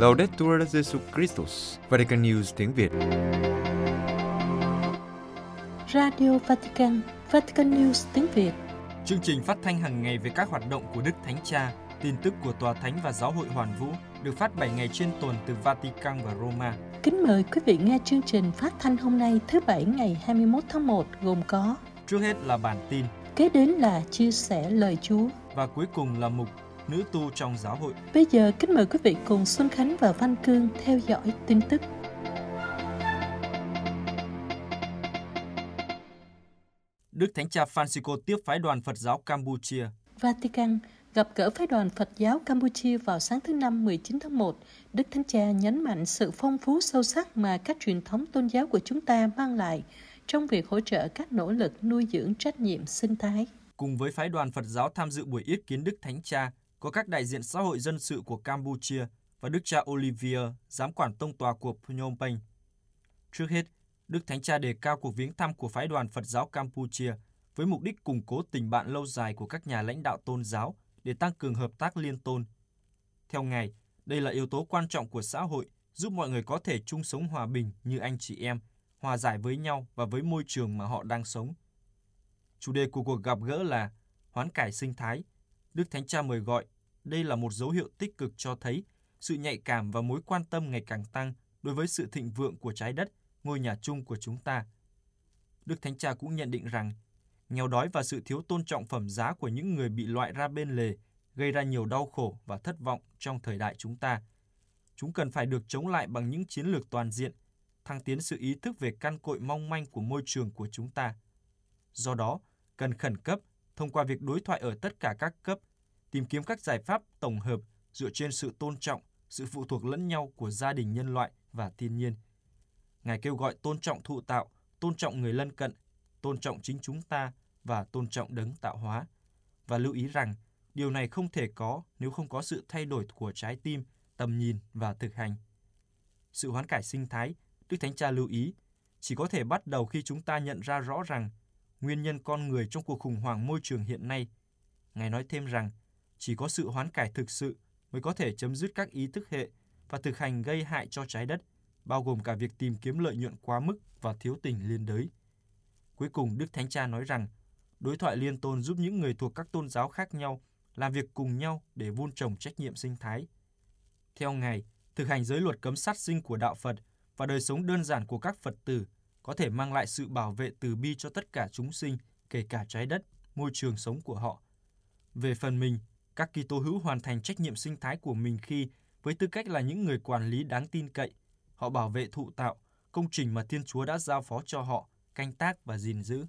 Laudetur Jesus Christus, Vatican News tiếng Việt. Radio Vatican, Vatican News tiếng Việt. Chương trình phát thanh hàng ngày về các hoạt động của Đức Thánh Cha, tin tức của Tòa Thánh và Giáo hội Hoàn Vũ được phát 7 ngày trên tuần từ Vatican và Roma. Kính mời quý vị nghe chương trình phát thanh hôm nay thứ Bảy ngày 21 tháng 1 gồm có Trước hết là bản tin Kế đến là chia sẻ lời Chúa. và cuối cùng là mục Nữ tu trong giáo hội. Bây giờ kính mời quý vị cùng Xuân Khánh và Văn Cương theo dõi tin tức. Đức Thánh Cha Francisco tiếp phái đoàn Phật giáo Campuchia. Vatican gặp gỡ phái đoàn Phật giáo Campuchia vào sáng thứ Năm 19 tháng 1. Đức Thánh Cha nhấn mạnh sự phong phú sâu sắc mà các truyền thống tôn giáo của chúng ta mang lại trong việc hỗ trợ các nỗ lực nuôi dưỡng trách nhiệm sinh thái. Cùng với phái đoàn Phật giáo tham dự buổi yết kiến Đức Thánh Cha, có các đại diện xã hội dân sự của Campuchia và Đức cha Olivier, giám quản tông tòa của Phnom Penh. Trước hết, Đức Thánh Cha đề cao cuộc viếng thăm của phái đoàn Phật giáo Campuchia với mục đích củng cố tình bạn lâu dài của các nhà lãnh đạo tôn giáo để tăng cường hợp tác liên tôn. Theo Ngài, đây là yếu tố quan trọng của xã hội giúp mọi người có thể chung sống hòa bình như anh chị em, hòa giải với nhau và với môi trường mà họ đang sống. Chủ đề của cuộc gặp gỡ là hoán cải sinh thái. Đức Thánh Cha mời gọi, đây là một dấu hiệu tích cực cho thấy sự nhạy cảm và mối quan tâm ngày càng tăng đối với sự thịnh vượng của trái đất, ngôi nhà chung của chúng ta. Đức Thánh Cha cũng nhận định rằng, nghèo đói và sự thiếu tôn trọng phẩm giá của những người bị loại ra bên lề gây ra nhiều đau khổ và thất vọng trong thời đại chúng ta. Chúng cần phải được chống lại bằng những chiến lược toàn diện, thăng tiến sự ý thức về căn cội mong manh của môi trường của chúng ta. Do đó, cần khẩn cấp thông qua việc đối thoại ở tất cả các cấp, tìm kiếm các giải pháp tổng hợp dựa trên sự tôn trọng, sự phụ thuộc lẫn nhau của gia đình nhân loại và thiên nhiên. Ngài kêu gọi tôn trọng thụ tạo, tôn trọng người lân cận, tôn trọng chính chúng ta và tôn trọng đấng tạo hóa. Và lưu ý rằng, điều này không thể có nếu không có sự thay đổi của trái tim, tầm nhìn và thực hành. Sự hoán cải sinh thái, Đức Thánh Cha lưu ý, chỉ có thể bắt đầu khi chúng ta nhận ra rõ rằng nguyên nhân con người trong cuộc khủng hoảng môi trường hiện nay. Ngài nói thêm rằng, chỉ có sự hoán cải thực sự mới có thể chấm dứt các ý thức hệ và thực hành gây hại cho trái đất, bao gồm cả việc tìm kiếm lợi nhuận quá mức và thiếu tình liên đới. Cuối cùng, Đức Thánh Cha nói rằng, đối thoại liên tôn giúp những người thuộc các tôn giáo khác nhau làm việc cùng nhau để vun trồng trách nhiệm sinh thái. Theo Ngài, thực hành giới luật cấm sát sinh của Đạo Phật và đời sống đơn giản của các Phật tử có thể mang lại sự bảo vệ từ bi cho tất cả chúng sinh, kể cả trái đất, môi trường sống của họ. Về phần mình, các Kitô hữu hoàn thành trách nhiệm sinh thái của mình khi, với tư cách là những người quản lý đáng tin cậy, họ bảo vệ thụ tạo, công trình mà Thiên Chúa đã giao phó cho họ, canh tác và gìn giữ.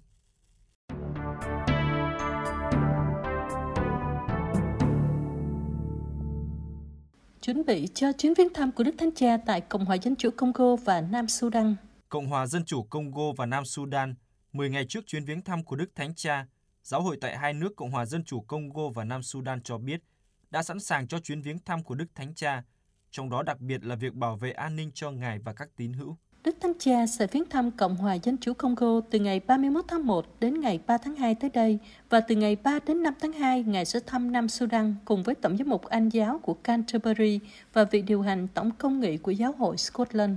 Chuẩn bị cho chuyến viếng thăm của Đức Thánh Cha tại Cộng hòa Dân chủ Congo và Nam Sudan. Cộng hòa Dân chủ Congo và Nam Sudan, 10 ngày trước chuyến viếng thăm của Đức Thánh Cha, Giáo hội tại hai nước Cộng hòa Dân chủ Congo và Nam Sudan cho biết đã sẵn sàng cho chuyến viếng thăm của Đức Thánh Cha, trong đó đặc biệt là việc bảo vệ an ninh cho Ngài và các tín hữu. Đức Thánh Cha sẽ viếng thăm Cộng hòa Dân chủ Congo từ ngày 31 tháng 1 đến ngày 3 tháng 2 tới đây và từ ngày 3 đến 5 tháng 2 Ngài sẽ thăm Nam Sudan cùng với Tổng giám mục Anh giáo của Canterbury và vị điều hành Tổng công nghị của Giáo hội Scotland.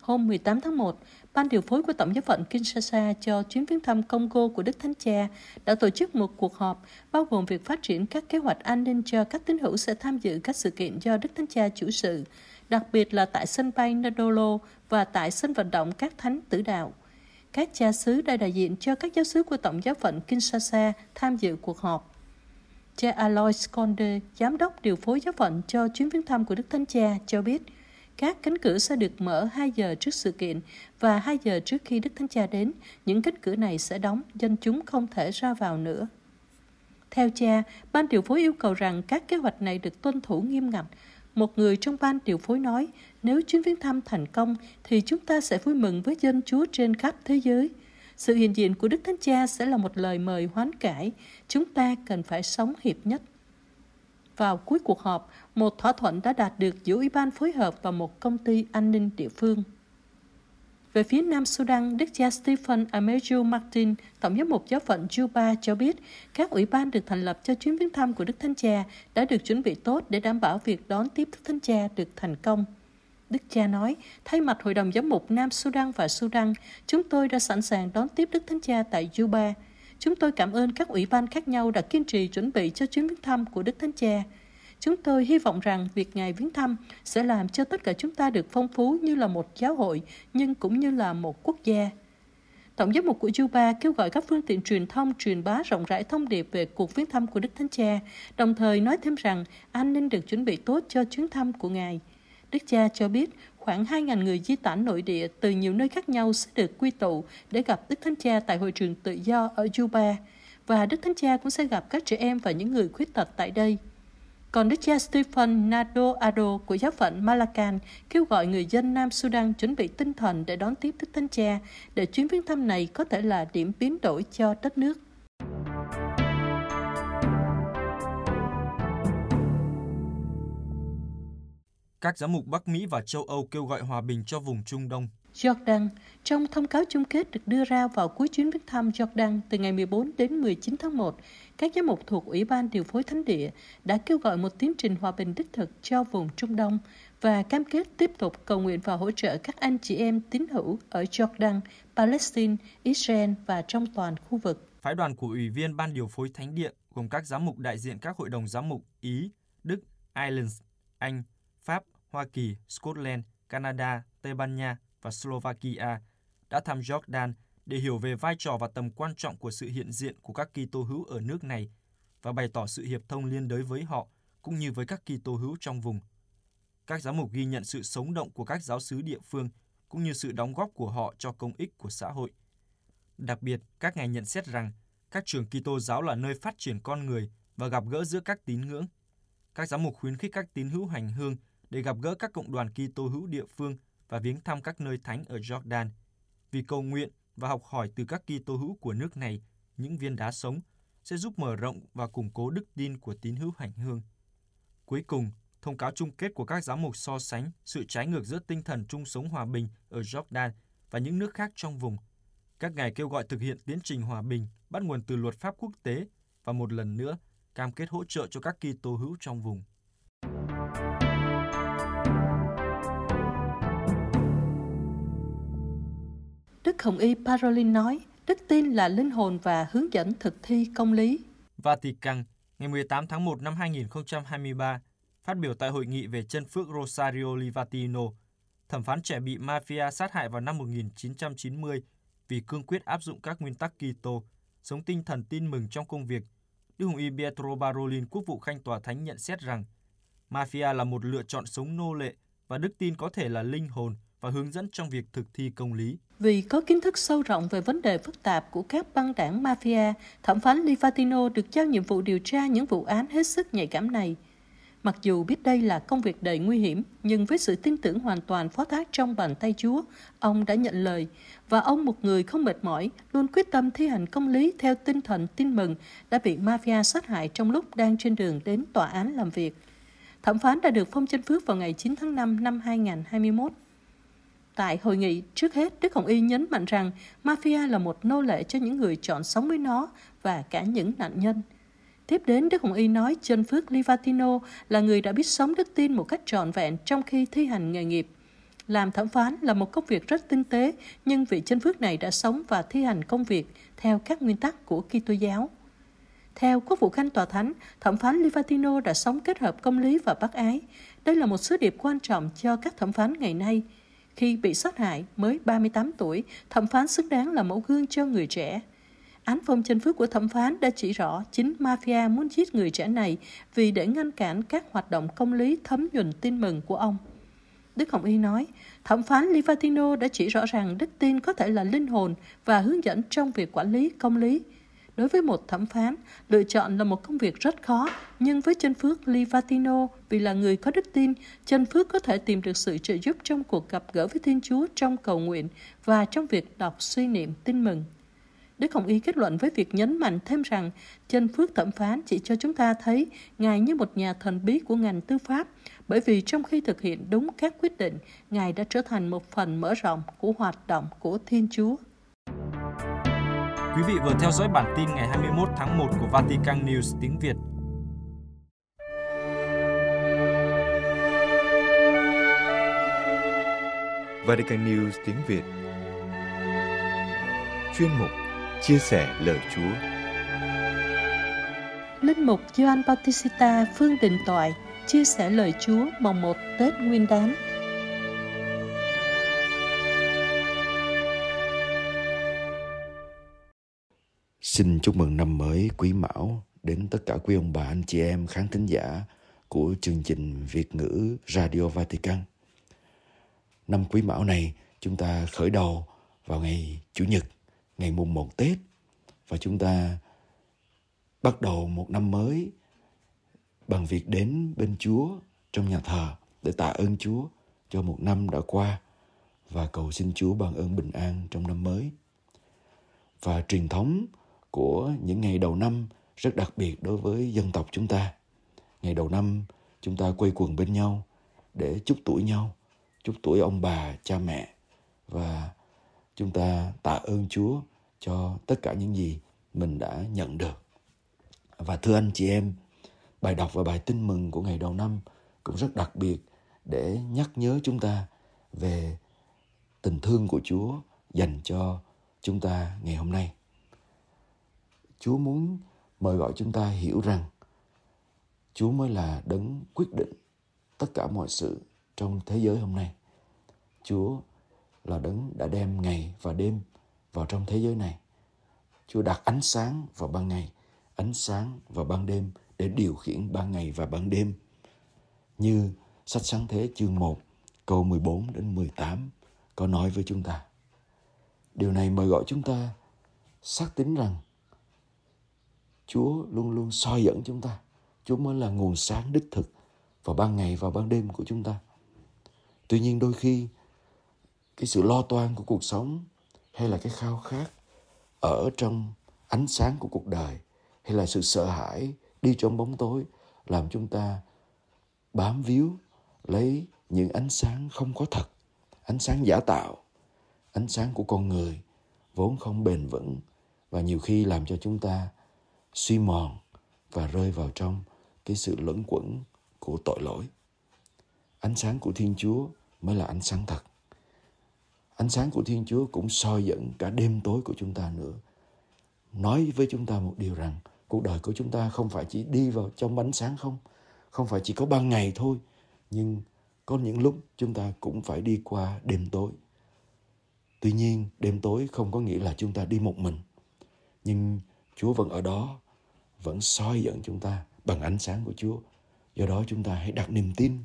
Hôm 18 tháng 1, Ban điều phối của Tổng giáo phận Kinshasa cho chuyến viếng thăm Congo của Đức Thánh Cha đã tổ chức một cuộc họp bao gồm việc phát triển các kế hoạch an ninh cho các tín hữu sẽ tham dự các sự kiện do Đức Thánh Cha chủ sự, đặc biệt là tại sân bay Ndolo và tại sân vận động các thánh tử đạo. Các cha xứ đã đại diện cho các giáo xứ của Tổng giáo phận Kinshasa tham dự cuộc họp. Cha Alois Conde, giám đốc điều phối giáo phận cho chuyến viếng thăm của Đức Thánh Cha, cho biết các cánh cửa sẽ được mở 2 giờ trước sự kiện và 2 giờ trước khi Đức Thánh Cha đến, những cánh cửa này sẽ đóng, dân chúng không thể ra vào nữa. Theo cha, ban điều phối yêu cầu rằng các kế hoạch này được tuân thủ nghiêm ngặt. Một người trong ban điều phối nói, nếu chuyến viếng thăm thành công thì chúng ta sẽ vui mừng với dân Chúa trên khắp thế giới. Sự hiện diện của Đức Thánh Cha sẽ là một lời mời hoán cải. Chúng ta cần phải sống hiệp nhất. Vào cuối cuộc họp, một thỏa thuận đã đạt được giữa Ủy ban phối hợp và một công ty an ninh địa phương. Về phía Nam Sudan, Đức cha Stephen Ameju Martin, Tổng giám mục giáo phận Juba cho biết các ủy ban được thành lập cho chuyến viếng thăm của Đức Thánh Cha đã được chuẩn bị tốt để đảm bảo việc đón tiếp Đức Thánh Cha được thành công. Đức cha nói, thay mặt Hội đồng Giám mục Nam Sudan và Sudan, chúng tôi đã sẵn sàng đón tiếp Đức Thánh Cha tại Juba. Chúng tôi cảm ơn các ủy ban khác nhau đã kiên trì chuẩn bị cho chuyến viếng thăm của Đức Thánh Cha. Chúng tôi hy vọng rằng việc Ngài viếng thăm sẽ làm cho tất cả chúng ta được phong phú như là một giáo hội, nhưng cũng như là một quốc gia. Tổng giám mục của Juba kêu gọi các phương tiện truyền thông truyền bá rộng rãi thông điệp về cuộc viếng thăm của Đức Thánh Cha, đồng thời nói thêm rằng an ninh được chuẩn bị tốt cho chuyến thăm của Ngài. Đức cha cho biết khoảng 2.000 người di tản nội địa từ nhiều nơi khác nhau sẽ được quy tụ để gặp Đức Thánh Cha tại hội trường tự do ở Juba, và Đức Thánh Cha cũng sẽ gặp các trẻ em và những người khuyết tật tại đây. Còn Đức cha Stephen Nado Ado của giáo phận Malacan kêu gọi người dân Nam Sudan chuẩn bị tinh thần để đón tiếp Đức Thánh Cha, để chuyến viếng thăm này có thể là điểm biến đổi cho đất nước. Các giám mục Bắc Mỹ và châu Âu kêu gọi hòa bình cho vùng Trung Đông. Jordan, trong thông cáo chung kết được đưa ra vào cuối chuyến viếng thăm Jordan từ ngày 14 đến 19 tháng 1, các giám mục thuộc Ủy ban điều phối thánh địa đã kêu gọi một tiến trình hòa bình đích thực cho vùng Trung Đông và cam kết tiếp tục cầu nguyện và hỗ trợ các anh chị em tín hữu ở Jordan, Palestine, Israel và trong toàn khu vực. Phái đoàn của Ủy viên Ban điều phối thánh địa gồm các giám mục đại diện các hội đồng giám mục Ý, Đức, Ireland, Anh, Pháp, Hoa Kỳ, Scotland, Canada, Tây Ban Nha và Slovakia đã thăm Jordan để hiểu về vai trò và tầm quan trọng của sự hiện diện của các Kitô hữu ở nước này và bày tỏ sự hiệp thông liên đới với họ cũng như với các Kitô hữu trong vùng. Các giám mục ghi nhận sự sống động của các giáo sứ địa phương cũng như sự đóng góp của họ cho công ích của xã hội. Đặc biệt, các ngài nhận xét rằng các trường Kitô giáo là nơi phát triển con người và gặp gỡ giữa các tín ngưỡng. Các giám mục khuyến khích các tín hữu hành hương để gặp gỡ các cộng đoàn Kitô hữu địa phương và viếng thăm các nơi thánh ở Jordan, vì cầu nguyện và học hỏi từ các Kitô hữu của nước này những viên đá sống sẽ giúp mở rộng và củng cố đức tin của tín hữu hành hương. Cuối cùng, thông cáo chung kết của các giám mục so sánh sự trái ngược giữa tinh thần chung sống hòa bình ở Jordan và những nước khác trong vùng. Các ngài kêu gọi thực hiện tiến trình hòa bình bắt nguồn từ luật pháp quốc tế và một lần nữa cam kết hỗ trợ cho các Kitô hữu trong vùng. Đức Hồng Y Parolin nói, đức tin là linh hồn và hướng dẫn thực thi công lý. Vatican, ngày 18 tháng 1 năm 2023, phát biểu tại hội nghị về chân phước Rosario Livatino, thẩm phán trẻ bị mafia sát hại vào năm 1990 vì cương quyết áp dụng các nguyên tắc Kitô, sống tinh thần tin mừng trong công việc. Đức Hồng Y Pietro Parolin, quốc vụ khanh tòa thánh nhận xét rằng, mafia là một lựa chọn sống nô lệ và đức tin có thể là linh hồn và hướng dẫn trong việc thực thi công lý. Vì có kiến thức sâu rộng về vấn đề phức tạp của các băng đảng mafia, thẩm phán Livatino được giao nhiệm vụ điều tra những vụ án hết sức nhạy cảm này. Mặc dù biết đây là công việc đầy nguy hiểm, nhưng với sự tin tưởng hoàn toàn phó thác trong bàn tay Chúa, ông đã nhận lời, và ông một người không mệt mỏi, luôn quyết tâm thi hành công lý theo tinh thần tin mừng, đã bị mafia sát hại trong lúc đang trên đường đến tòa án làm việc. Thẩm phán đã được phong chân phước vào ngày 9 tháng 5 năm 2021. Tại hội nghị, trước hết, Đức Hồng Y nhấn mạnh rằng mafia là một nô lệ cho những người chọn sống với nó và cả những nạn nhân. Tiếp đến, Đức Hồng Y nói chân phước Livatino là người đã biết sống đức tin một cách trọn vẹn trong khi thi hành nghề nghiệp. Làm thẩm phán là một công việc rất tinh tế, nhưng vị chân phước này đã sống và thi hành công việc theo các nguyên tắc của Kitô giáo. Theo Quốc vụ Khanh Tòa Thánh, thẩm phán Livatino đã sống kết hợp công lý và bác ái. Đây là một sứ điệp quan trọng cho các thẩm phán ngày nay – khi bị sát hại mới 38 tuổi, thẩm phán xứng đáng là mẫu gương cho người trẻ. Án phong chân phước của thẩm phán đã chỉ rõ chính mafia muốn giết người trẻ này vì để ngăn cản các hoạt động công lý thấm nhuần tin mừng của ông. Đức Hồng Y nói, thẩm phán Livatino đã chỉ rõ rằng đức tin có thể là linh hồn và hướng dẫn trong việc quản lý công lý. Đối với một thẩm phán, lựa chọn là một công việc rất khó, nhưng với chân phước Livatino, vì là người có đức tin, chân phước có thể tìm được sự trợ giúp trong cuộc gặp gỡ với Thiên Chúa trong cầu nguyện và trong việc đọc suy niệm tin mừng. Đức Hồng Y kết luận với việc nhấn mạnh thêm rằng chân phước thẩm phán chỉ cho chúng ta thấy Ngài như một nhà thần bí của ngành tư pháp, bởi vì trong khi thực hiện đúng các quyết định, Ngài đã trở thành một phần mở rộng của hoạt động của Thiên Chúa. Quý vị vừa theo dõi bản tin ngày 21 tháng 1 của Vatican News tiếng Việt. Vatican News tiếng Việt Chuyên mục Chia sẻ lời Chúa Linh mục Gioan Bautista Phương Đình Toại chia sẻ lời Chúa mồng 1 Tết Nguyên đán. Xin chúc mừng năm mới Quý Mão đến tất cả quý ông bà anh chị em khán thính giả của chương trình Việt ngữ Radio Vatican. Năm Quý Mão này chúng ta khởi đầu vào ngày Chủ nhật, ngày mùng 1 Tết và chúng ta bắt đầu một năm mới bằng việc đến bên Chúa trong nhà thờ để tạ ơn Chúa cho một năm đã qua và cầu xin Chúa ban ơn bình an trong năm mới. Và truyền thống của những ngày đầu năm rất đặc biệt đối với dân tộc chúng ta. Ngày đầu năm chúng ta quây quần bên nhau để chúc tuổi nhau, chúc tuổi ông bà, cha mẹ và chúng ta tạ ơn Chúa cho tất cả những gì mình đã nhận được. Và thưa anh chị em, bài đọc và bài tin mừng của ngày đầu năm cũng rất đặc biệt để nhắc nhớ chúng ta về tình thương của Chúa dành cho chúng ta ngày hôm nay. Chúa muốn mời gọi chúng ta hiểu rằng Chúa mới là đấng quyết định tất cả mọi sự trong thế giới hôm nay. Chúa là đấng đã đem ngày và đêm vào trong thế giới này. Chúa đặt ánh sáng vào ban ngày, ánh sáng vào ban đêm để điều khiển ban ngày và ban đêm. Như sách sáng thế chương 1 câu 14 đến 18 có nói với chúng ta. Điều này mời gọi chúng ta xác tín rằng Chúa luôn luôn soi dẫn chúng ta. Chúa mới là nguồn sáng đích thực vào ban ngày và ban đêm của chúng ta. Tuy nhiên đôi khi cái sự lo toan của cuộc sống hay là cái khao khát ở trong ánh sáng của cuộc đời hay là sự sợ hãi đi trong bóng tối làm chúng ta bám víu lấy những ánh sáng không có thật, ánh sáng giả tạo, ánh sáng của con người vốn không bền vững và nhiều khi làm cho chúng ta suy mòn và rơi vào trong cái sự lẫn quẩn của tội lỗi. Ánh sáng của Thiên Chúa mới là ánh sáng thật. Ánh sáng của Thiên Chúa cũng soi dẫn cả đêm tối của chúng ta nữa. Nói với chúng ta một điều rằng cuộc đời của chúng ta không phải chỉ đi vào trong ánh sáng không, không phải chỉ có ban ngày thôi, nhưng có những lúc chúng ta cũng phải đi qua đêm tối. Tuy nhiên, đêm tối không có nghĩa là chúng ta đi một mình, nhưng Chúa vẫn ở đó vẫn soi dẫn chúng ta bằng ánh sáng của Chúa. Do đó chúng ta hãy đặt niềm tin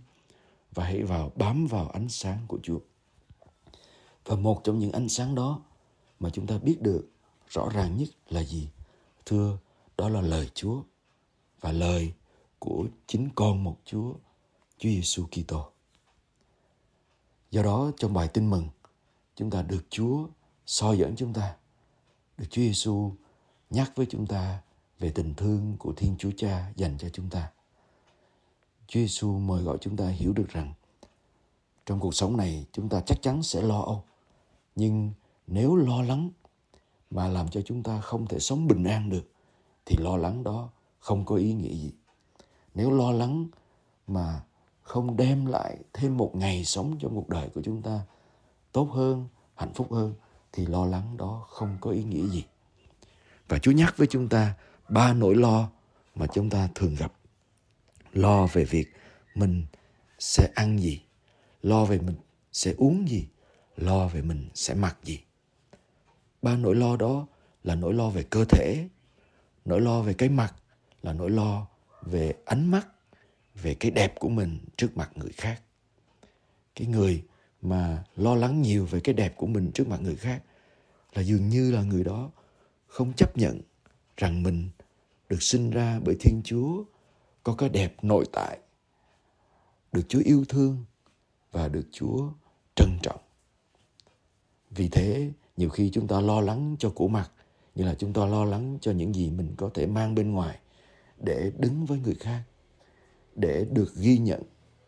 và hãy vào bám vào ánh sáng của Chúa. Và một trong những ánh sáng đó mà chúng ta biết được rõ ràng nhất là gì? Thưa, đó là lời Chúa và lời của chính con một Chúa, Chúa Giêsu Kitô. Do đó trong bài tin mừng, chúng ta được Chúa soi dẫn chúng ta, được Chúa Giêsu nhắc với chúng ta về tình thương của Thiên Chúa Cha dành cho chúng ta. Chúa Giêsu mời gọi chúng ta hiểu được rằng trong cuộc sống này chúng ta chắc chắn sẽ lo âu. Nhưng nếu lo lắng mà làm cho chúng ta không thể sống bình an được thì lo lắng đó không có ý nghĩa gì. Nếu lo lắng mà không đem lại thêm một ngày sống trong cuộc đời của chúng ta tốt hơn, hạnh phúc hơn thì lo lắng đó không có ý nghĩa gì. Và Chúa nhắc với chúng ta ba nỗi lo mà chúng ta thường gặp. Lo về việc mình sẽ ăn gì, lo về mình sẽ uống gì, lo về mình sẽ mặc gì. Ba nỗi lo đó là nỗi lo về cơ thể, nỗi lo về cái mặt, là nỗi lo về ánh mắt, về cái đẹp của mình trước mặt người khác. Cái người mà lo lắng nhiều về cái đẹp của mình trước mặt người khác là dường như là người đó không chấp nhận rằng mình được sinh ra bởi Thiên Chúa có cái đẹp nội tại, được Chúa yêu thương và được Chúa trân trọng. Vì thế, nhiều khi chúng ta lo lắng cho của mặt, như là chúng ta lo lắng cho những gì mình có thể mang bên ngoài để đứng với người khác để được ghi nhận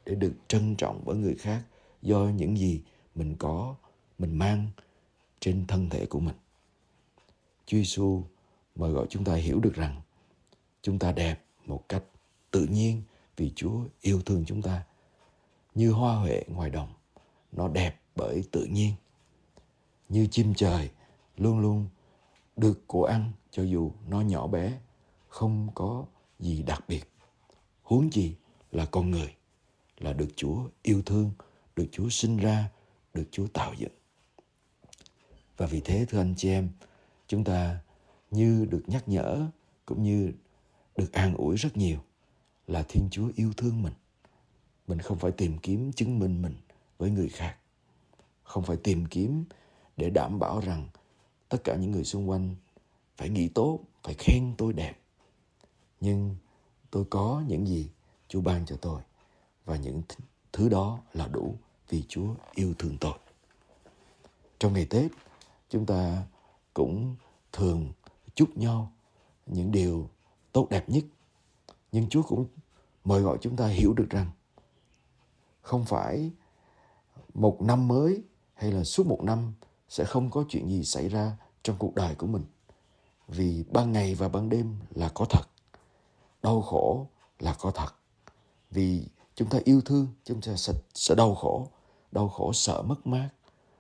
để được trân trọng bởi người khác do những gì mình có mình mang trên thân thể của mình Chúa Giêsu mời gọi chúng ta hiểu được rằng chúng ta đẹp một cách tự nhiên vì Chúa yêu thương chúng ta. Như hoa huệ ngoài đồng, nó đẹp bởi tự nhiên. Như chim trời, luôn luôn được của ăn cho dù nó nhỏ bé, không có gì đặc biệt. Huống gì là con người, là được chúa yêu thương, được chúa sinh ra, được chúa tạo dựng. Và vì thế, thưa anh chị em, chúng ta như được nhắc nhở cũng như được an ủi rất nhiều là thiên chúa yêu thương mình. Mình không phải tìm kiếm chứng minh mình với người khác. Không phải tìm kiếm để đảm bảo rằng tất cả những người xung quanh phải nghĩ tốt, phải khen tôi đẹp. Nhưng tôi có những gì chúa ban cho tôi và những thứ đó là đủ vì chúa yêu thương tôi. Trong ngày tết, chúng ta cũng thường chúc nhau những điều tốt đẹp nhất. Nhưng chúa cũng mời gọi chúng ta hiểu được rằng không phải một năm mới hay là suốt một năm sẽ không có chuyện gì xảy ra trong cuộc đời của mình. Vì ban ngày và ban đêm là có thật đau khổ là có thật. Vì chúng ta yêu thương chúng ta sẽ, sẽ đau khổ đau khổ sợ mất mát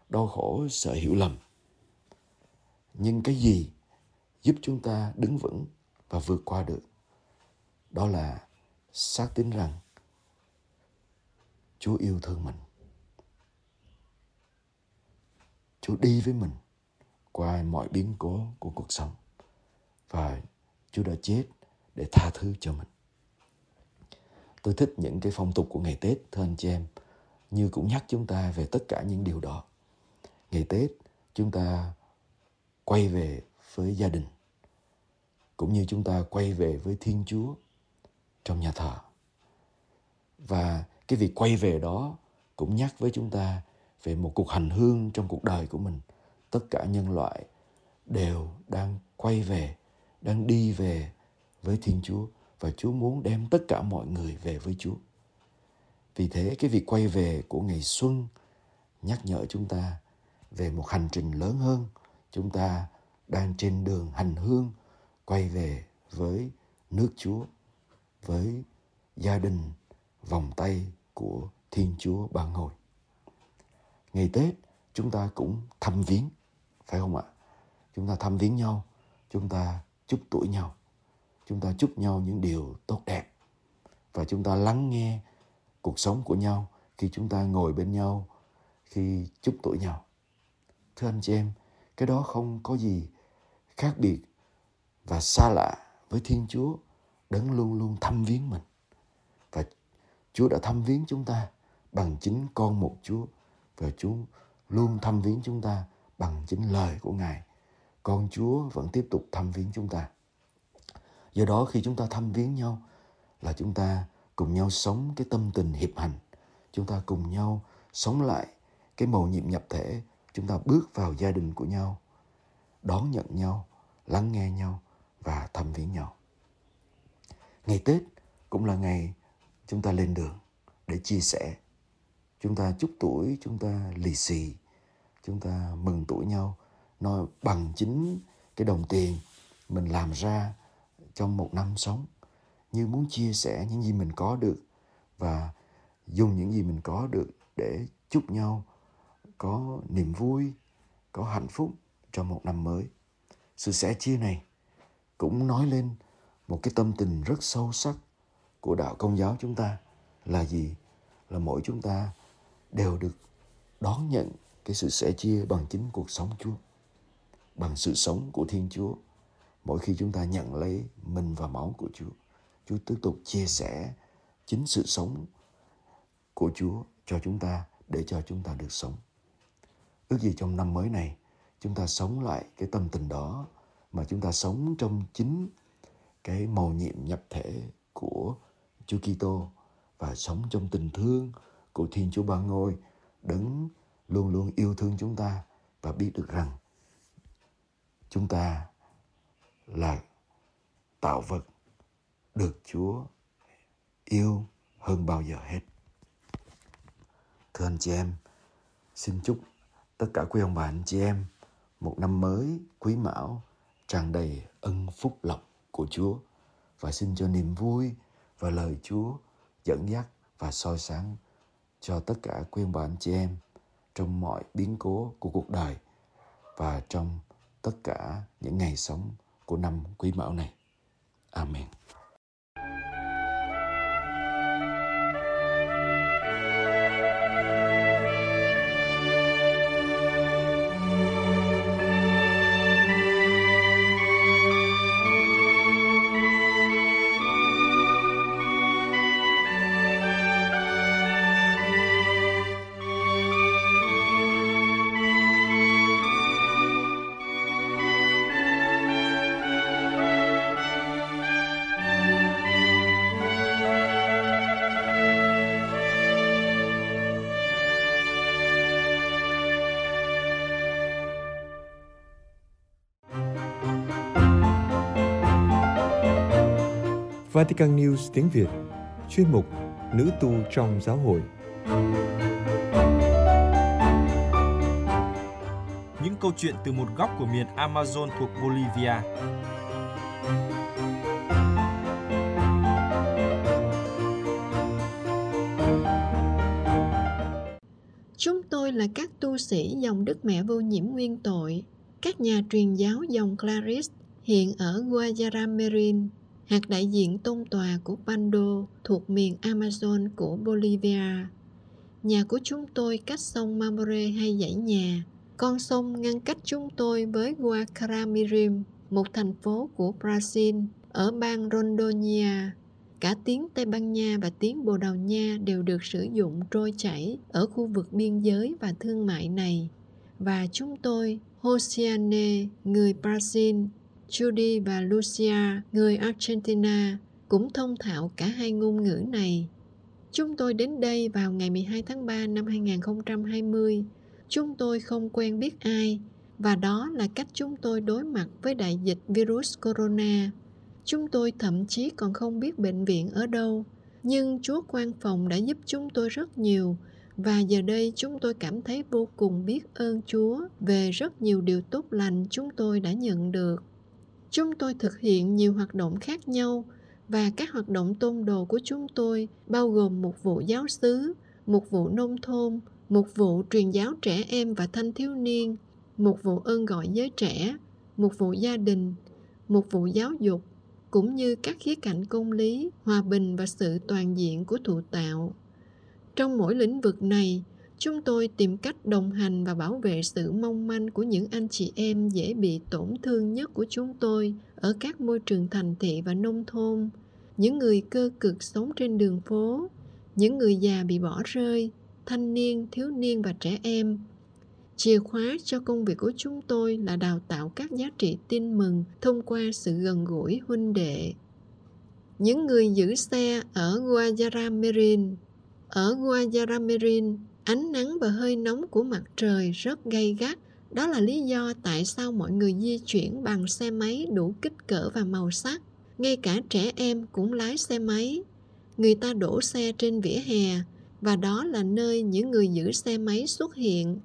đau khổ sợ hiểu lầm. Nhưng cái gì giúp chúng ta đứng vững và vượt qua được. Đó là xác tín rằng chúa yêu thương mình. Chúa đi với mình qua mọi biến cố của cuộc sống và chúa đã chết để tha thứ cho mình. Tôi thích những cái phong tục của ngày tết, thưa anh chị em, như cũng nhắc chúng ta về tất cả những điều đó. Ngày tết, chúng ta quay về với gia đình cũng như chúng ta quay về với thiên chúa trong nhà thờ. Và cái việc quay về đó cũng nhắc với chúng ta về một cuộc hành hương trong cuộc đời của mình. Tất cả nhân loại đều đang quay về, đang đi về với thiên chúa và chúa muốn đem tất cả mọi người về với chúa. Vì thế, cái việc quay về của ngày xuân nhắc nhở chúng ta về một hành trình lớn hơn. Chúng ta đang trên đường hành hương quay về với nước chúa, với gia đình vòng tay của thiên chúa ban ngôi. Ngày tết, chúng ta cũng thăm viếng, phải không ạ? Chúng ta thăm viếng nhau, chúng ta chúc tuổi nhau, chúng ta chúc nhau những điều tốt đẹp và chúng ta lắng nghe cuộc sống của nhau khi chúng ta ngồi bên nhau, khi chúc tuổi nhau. Thưa anh chị em, cái đó không có gì khác biệt và xa lạ với thiên chúa đấng luôn luôn thăm viếng mình. Và chúa đã thăm viếng chúng ta bằng chính con một chúa. Và chúa luôn thăm viếng chúng ta bằng chính lời của ngài. Con chúa vẫn tiếp tục thăm viếng chúng ta. Do đó khi chúng ta thăm viếng nhau là chúng ta cùng nhau sống cái tâm tình hiệp hành. Chúng ta cùng nhau sống lại cái mầu nhiệm nhập thể. Chúng ta bước vào gia đình của nhau, đón nhận nhau, lắng nghe nhau và thăm viếng nhau. Ngày tết cũng là ngày chúng ta lên đường để chia sẻ. Chúng ta chúc tuổi, chúng ta lì xì, chúng ta mừng tuổi nhau. Nó bằng chính cái đồng tiền mình làm ra trong một năm sống. Như muốn chia sẻ những gì mình có được và dùng những gì mình có được để chúc nhau có niềm vui, có hạnh phúc trong một năm mới. Sự sẻ chia này cũng nói lên một cái tâm tình rất sâu sắc của đạo công giáo chúng ta là gì là mỗi chúng ta đều được đón nhận cái sự sẻ chia bằng chính cuộc sống Chúa, bằng sự sống của Thiên Chúa. Mỗi khi chúng ta nhận lấy mình và máu của Chúa, Chúa tiếp tục chia sẻ chính sự sống của Chúa cho chúng ta để cho chúng ta được sống. Ước gì trong năm mới này chúng ta sống lại cái tâm tình đó mà chúng ta sống trong chính cái màu nhiệm nhập thể của Chúa Kitô và sống trong tình thương của Thiên Chúa Ba Ngôi đấng luôn luôn yêu thương chúng ta và biết được rằng chúng ta là tạo vật được Chúa yêu hơn bao giờ hết. Thưa anh chị em, xin chúc tất cả quý ông bà anh chị em một năm mới quý mão tràn đầy ân phúc lộc của Chúa và xin cho niềm vui và lời Chúa dẫn dắt và soi sáng cho tất cả quý ông bà anh chị em trong mọi biến cố của cuộc đời và trong tất cả những ngày sống của năm quý mão này. Amen. Vatican News tiếng Việt Chuyên mục Nữ tu trong giáo hội. Những câu chuyện từ một góc của miền Amazon thuộc Bolivia. Chúng tôi là các tu sĩ dòng Đức Mẹ Vô Nhiễm Nguyên Tội, các nhà truyền giáo dòng Clarice hiện ở Guayaramerin, hạt đại diện tôn tòa của Pando thuộc miền Amazon của Bolivia. Nhà của chúng tôi cách sông Mamore hay dãy nhà. Con sông ngăn cách chúng tôi với Guacaramirim, một thành phố của Brazil ở bang Rondônia. Cả tiếng Tây Ban Nha và tiếng Bồ Đào Nha đều được sử dụng trôi chảy ở khu vực biên giới và thương mại này. Và chúng tôi, Hosiane, người Brazil, Judy và Lucia, người Argentina, cũng thông thạo cả hai ngôn ngữ này. Chúng tôi đến đây vào ngày 12 tháng 3 năm 2020. Chúng tôi không quen biết ai và đó là cách chúng tôi đối mặt với đại dịch virus corona. Chúng tôi thậm chí còn không biết bệnh viện ở đâu, nhưng Chúa quan phòng đã giúp chúng tôi rất nhiều và giờ đây chúng tôi cảm thấy vô cùng biết ơn Chúa về rất nhiều điều tốt lành chúng tôi đã nhận được. Chúng tôi thực hiện nhiều hoạt động khác nhau và các hoạt động tôn đồ của chúng tôi bao gồm một vụ giáo xứ, một vụ nông thôn, một vụ truyền giáo trẻ em và thanh thiếu niên, một vụ ơn gọi giới trẻ, một vụ gia đình, một vụ giáo dục, cũng như các khía cạnh công lý, hòa bình và sự toàn diện của thụ tạo. Trong mỗi lĩnh vực này, chúng tôi tìm cách đồng hành và bảo vệ sự mong manh của những anh chị em dễ bị tổn thương nhất của chúng tôi ở các môi trường thành thị và nông thôn. Những người cơ cực sống trên đường phố, những người già bị bỏ rơi, thanh niên, thiếu niên và trẻ em. Chìa khóa cho công việc của chúng tôi là đào tạo các giá trị tin mừng thông qua sự gần gũi huynh đệ. Những người giữ xe ở Guajaramerin ở Guajaramerin Ánh nắng và hơi nóng của mặt trời rất gay gắt. Đó là lý do tại sao mọi người di chuyển bằng xe máy đủ kích cỡ và màu sắc. Ngay cả trẻ em cũng lái xe máy. Người ta đổ xe trên vỉa hè và đó là nơi những người giữ xe máy xuất hiện.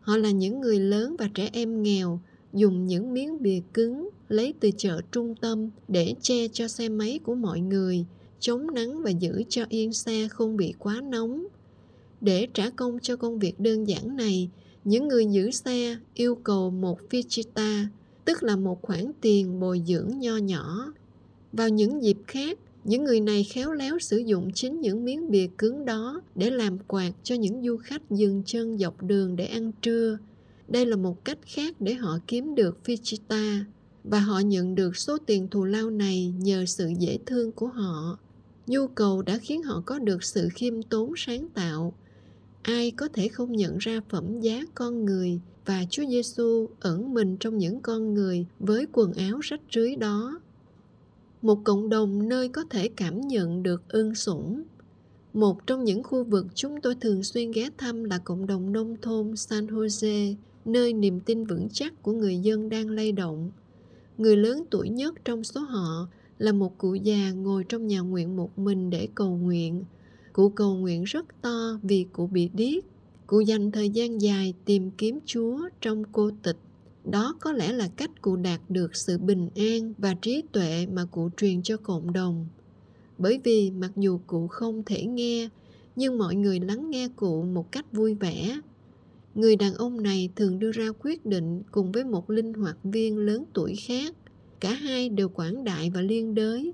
Họ là những người lớn và trẻ em nghèo dùng những miếng bìa cứng lấy từ chợ trung tâm để che cho xe máy của mọi người, chống nắng và giữ cho yên xe không bị quá nóng để trả công cho công việc đơn giản này, những người giữ xe yêu cầu một fichita, tức là một khoản tiền bồi dưỡng nho nhỏ. Vào những dịp khác, những người này khéo léo sử dụng chính những miếng bìa cứng đó để làm quạt cho những du khách dừng chân dọc đường để ăn trưa. Đây là một cách khác để họ kiếm được fichita và họ nhận được số tiền thù lao này nhờ sự dễ thương của họ. Nhu cầu đã khiến họ có được sự khiêm tốn sáng tạo ai có thể không nhận ra phẩm giá con người và Chúa Giêsu ẩn mình trong những con người với quần áo rách rưới đó. Một cộng đồng nơi có thể cảm nhận được ơn sủng. Một trong những khu vực chúng tôi thường xuyên ghé thăm là cộng đồng nông thôn San Jose, nơi niềm tin vững chắc của người dân đang lay động. Người lớn tuổi nhất trong số họ là một cụ già ngồi trong nhà nguyện một mình để cầu nguyện. Cụ cầu nguyện rất to vì cụ bị điếc. Cụ dành thời gian dài tìm kiếm Chúa trong cô tịch. Đó có lẽ là cách cụ đạt được sự bình an và trí tuệ mà cụ truyền cho cộng đồng. Bởi vì mặc dù cụ không thể nghe, nhưng mọi người lắng nghe cụ một cách vui vẻ. Người đàn ông này thường đưa ra quyết định cùng với một linh hoạt viên lớn tuổi khác cả hai đều quảng đại và liên đới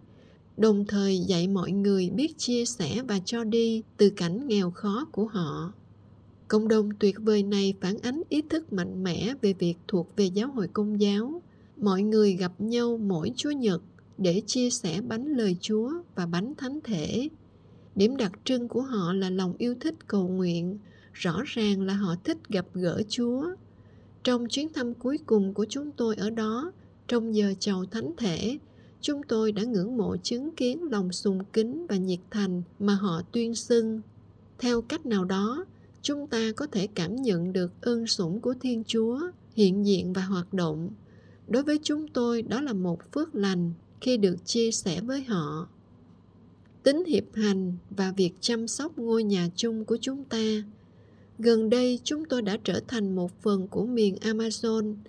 đồng thời dạy mọi người biết chia sẻ và cho đi từ cảnh nghèo khó của họ. Cộng đồng tuyệt vời này phản ánh ý thức mạnh mẽ về việc thuộc về giáo hội công giáo. Mọi người gặp nhau mỗi chúa nhật để chia sẻ bánh lời chúa và bánh thánh thể. Điểm đặc trưng của họ là lòng yêu thích cầu nguyện rõ ràng là họ thích gặp gỡ chúa. Trong chuyến thăm cuối cùng của chúng tôi ở đó trong giờ chầu thánh thể, chúng tôi đã ngưỡng mộ chứng kiến lòng sùng kính và nhiệt thành mà họ tuyên xưng. Theo cách nào đó, chúng ta có thể cảm nhận được ơn sủng của Thiên Chúa hiện diện và hoạt động. Đối với chúng tôi, đó là một phước lành khi được chia sẻ với họ. Tính hiệp hành và việc chăm sóc ngôi nhà chung của chúng ta. Gần đây, chúng tôi đã trở thành một phần của miền Amazon –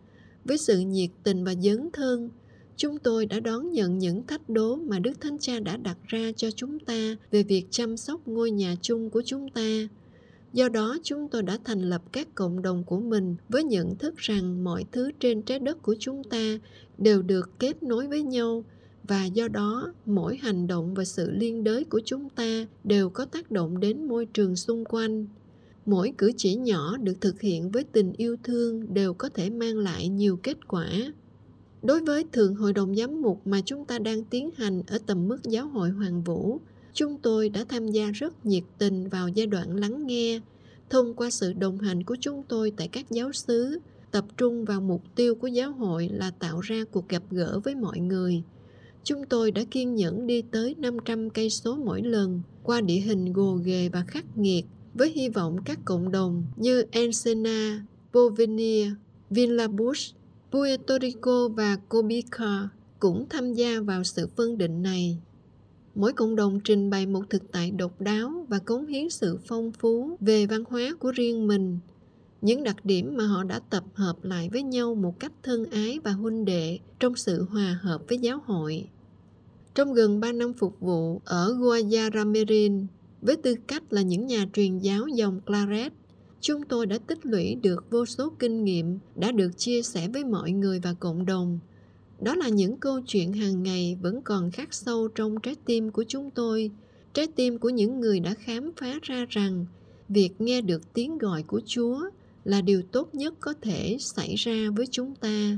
với sự nhiệt tình và dấn thân, chúng tôi đã đón nhận những thách đố mà Đức Thánh Cha đã đặt ra cho chúng ta về việc chăm sóc ngôi nhà chung của chúng ta. Do đó, chúng tôi đã thành lập các cộng đồng của mình với nhận thức rằng mọi thứ trên trái đất của chúng ta đều được kết nối với nhau và do đó mỗi hành động và sự liên đới của chúng ta đều có tác động đến môi trường xung quanh mỗi cử chỉ nhỏ được thực hiện với tình yêu thương đều có thể mang lại nhiều kết quả đối với thượng hội đồng giám mục mà chúng ta đang tiến hành ở tầm mức giáo hội hoàng vũ chúng tôi đã tham gia rất nhiệt tình vào giai đoạn lắng nghe thông qua sự đồng hành của chúng tôi tại các giáo xứ tập trung vào mục tiêu của giáo hội là tạo ra cuộc gặp gỡ với mọi người. Chúng tôi đã kiên nhẫn đi tới 500 cây số mỗi lần qua địa hình gồ ghề và khắc nghiệt với hy vọng các cộng đồng như Encena, Bovenia, Villabush, Puerto Rico và Cobica cũng tham gia vào sự phân định này. Mỗi cộng đồng trình bày một thực tại độc đáo và cống hiến sự phong phú về văn hóa của riêng mình, những đặc điểm mà họ đã tập hợp lại với nhau một cách thân ái và huynh đệ trong sự hòa hợp với giáo hội. Trong gần 3 năm phục vụ ở Guayaramirin, với tư cách là những nhà truyền giáo dòng Claret, chúng tôi đã tích lũy được vô số kinh nghiệm đã được chia sẻ với mọi người và cộng đồng. Đó là những câu chuyện hàng ngày vẫn còn khắc sâu trong trái tim của chúng tôi, trái tim của những người đã khám phá ra rằng việc nghe được tiếng gọi của Chúa là điều tốt nhất có thể xảy ra với chúng ta.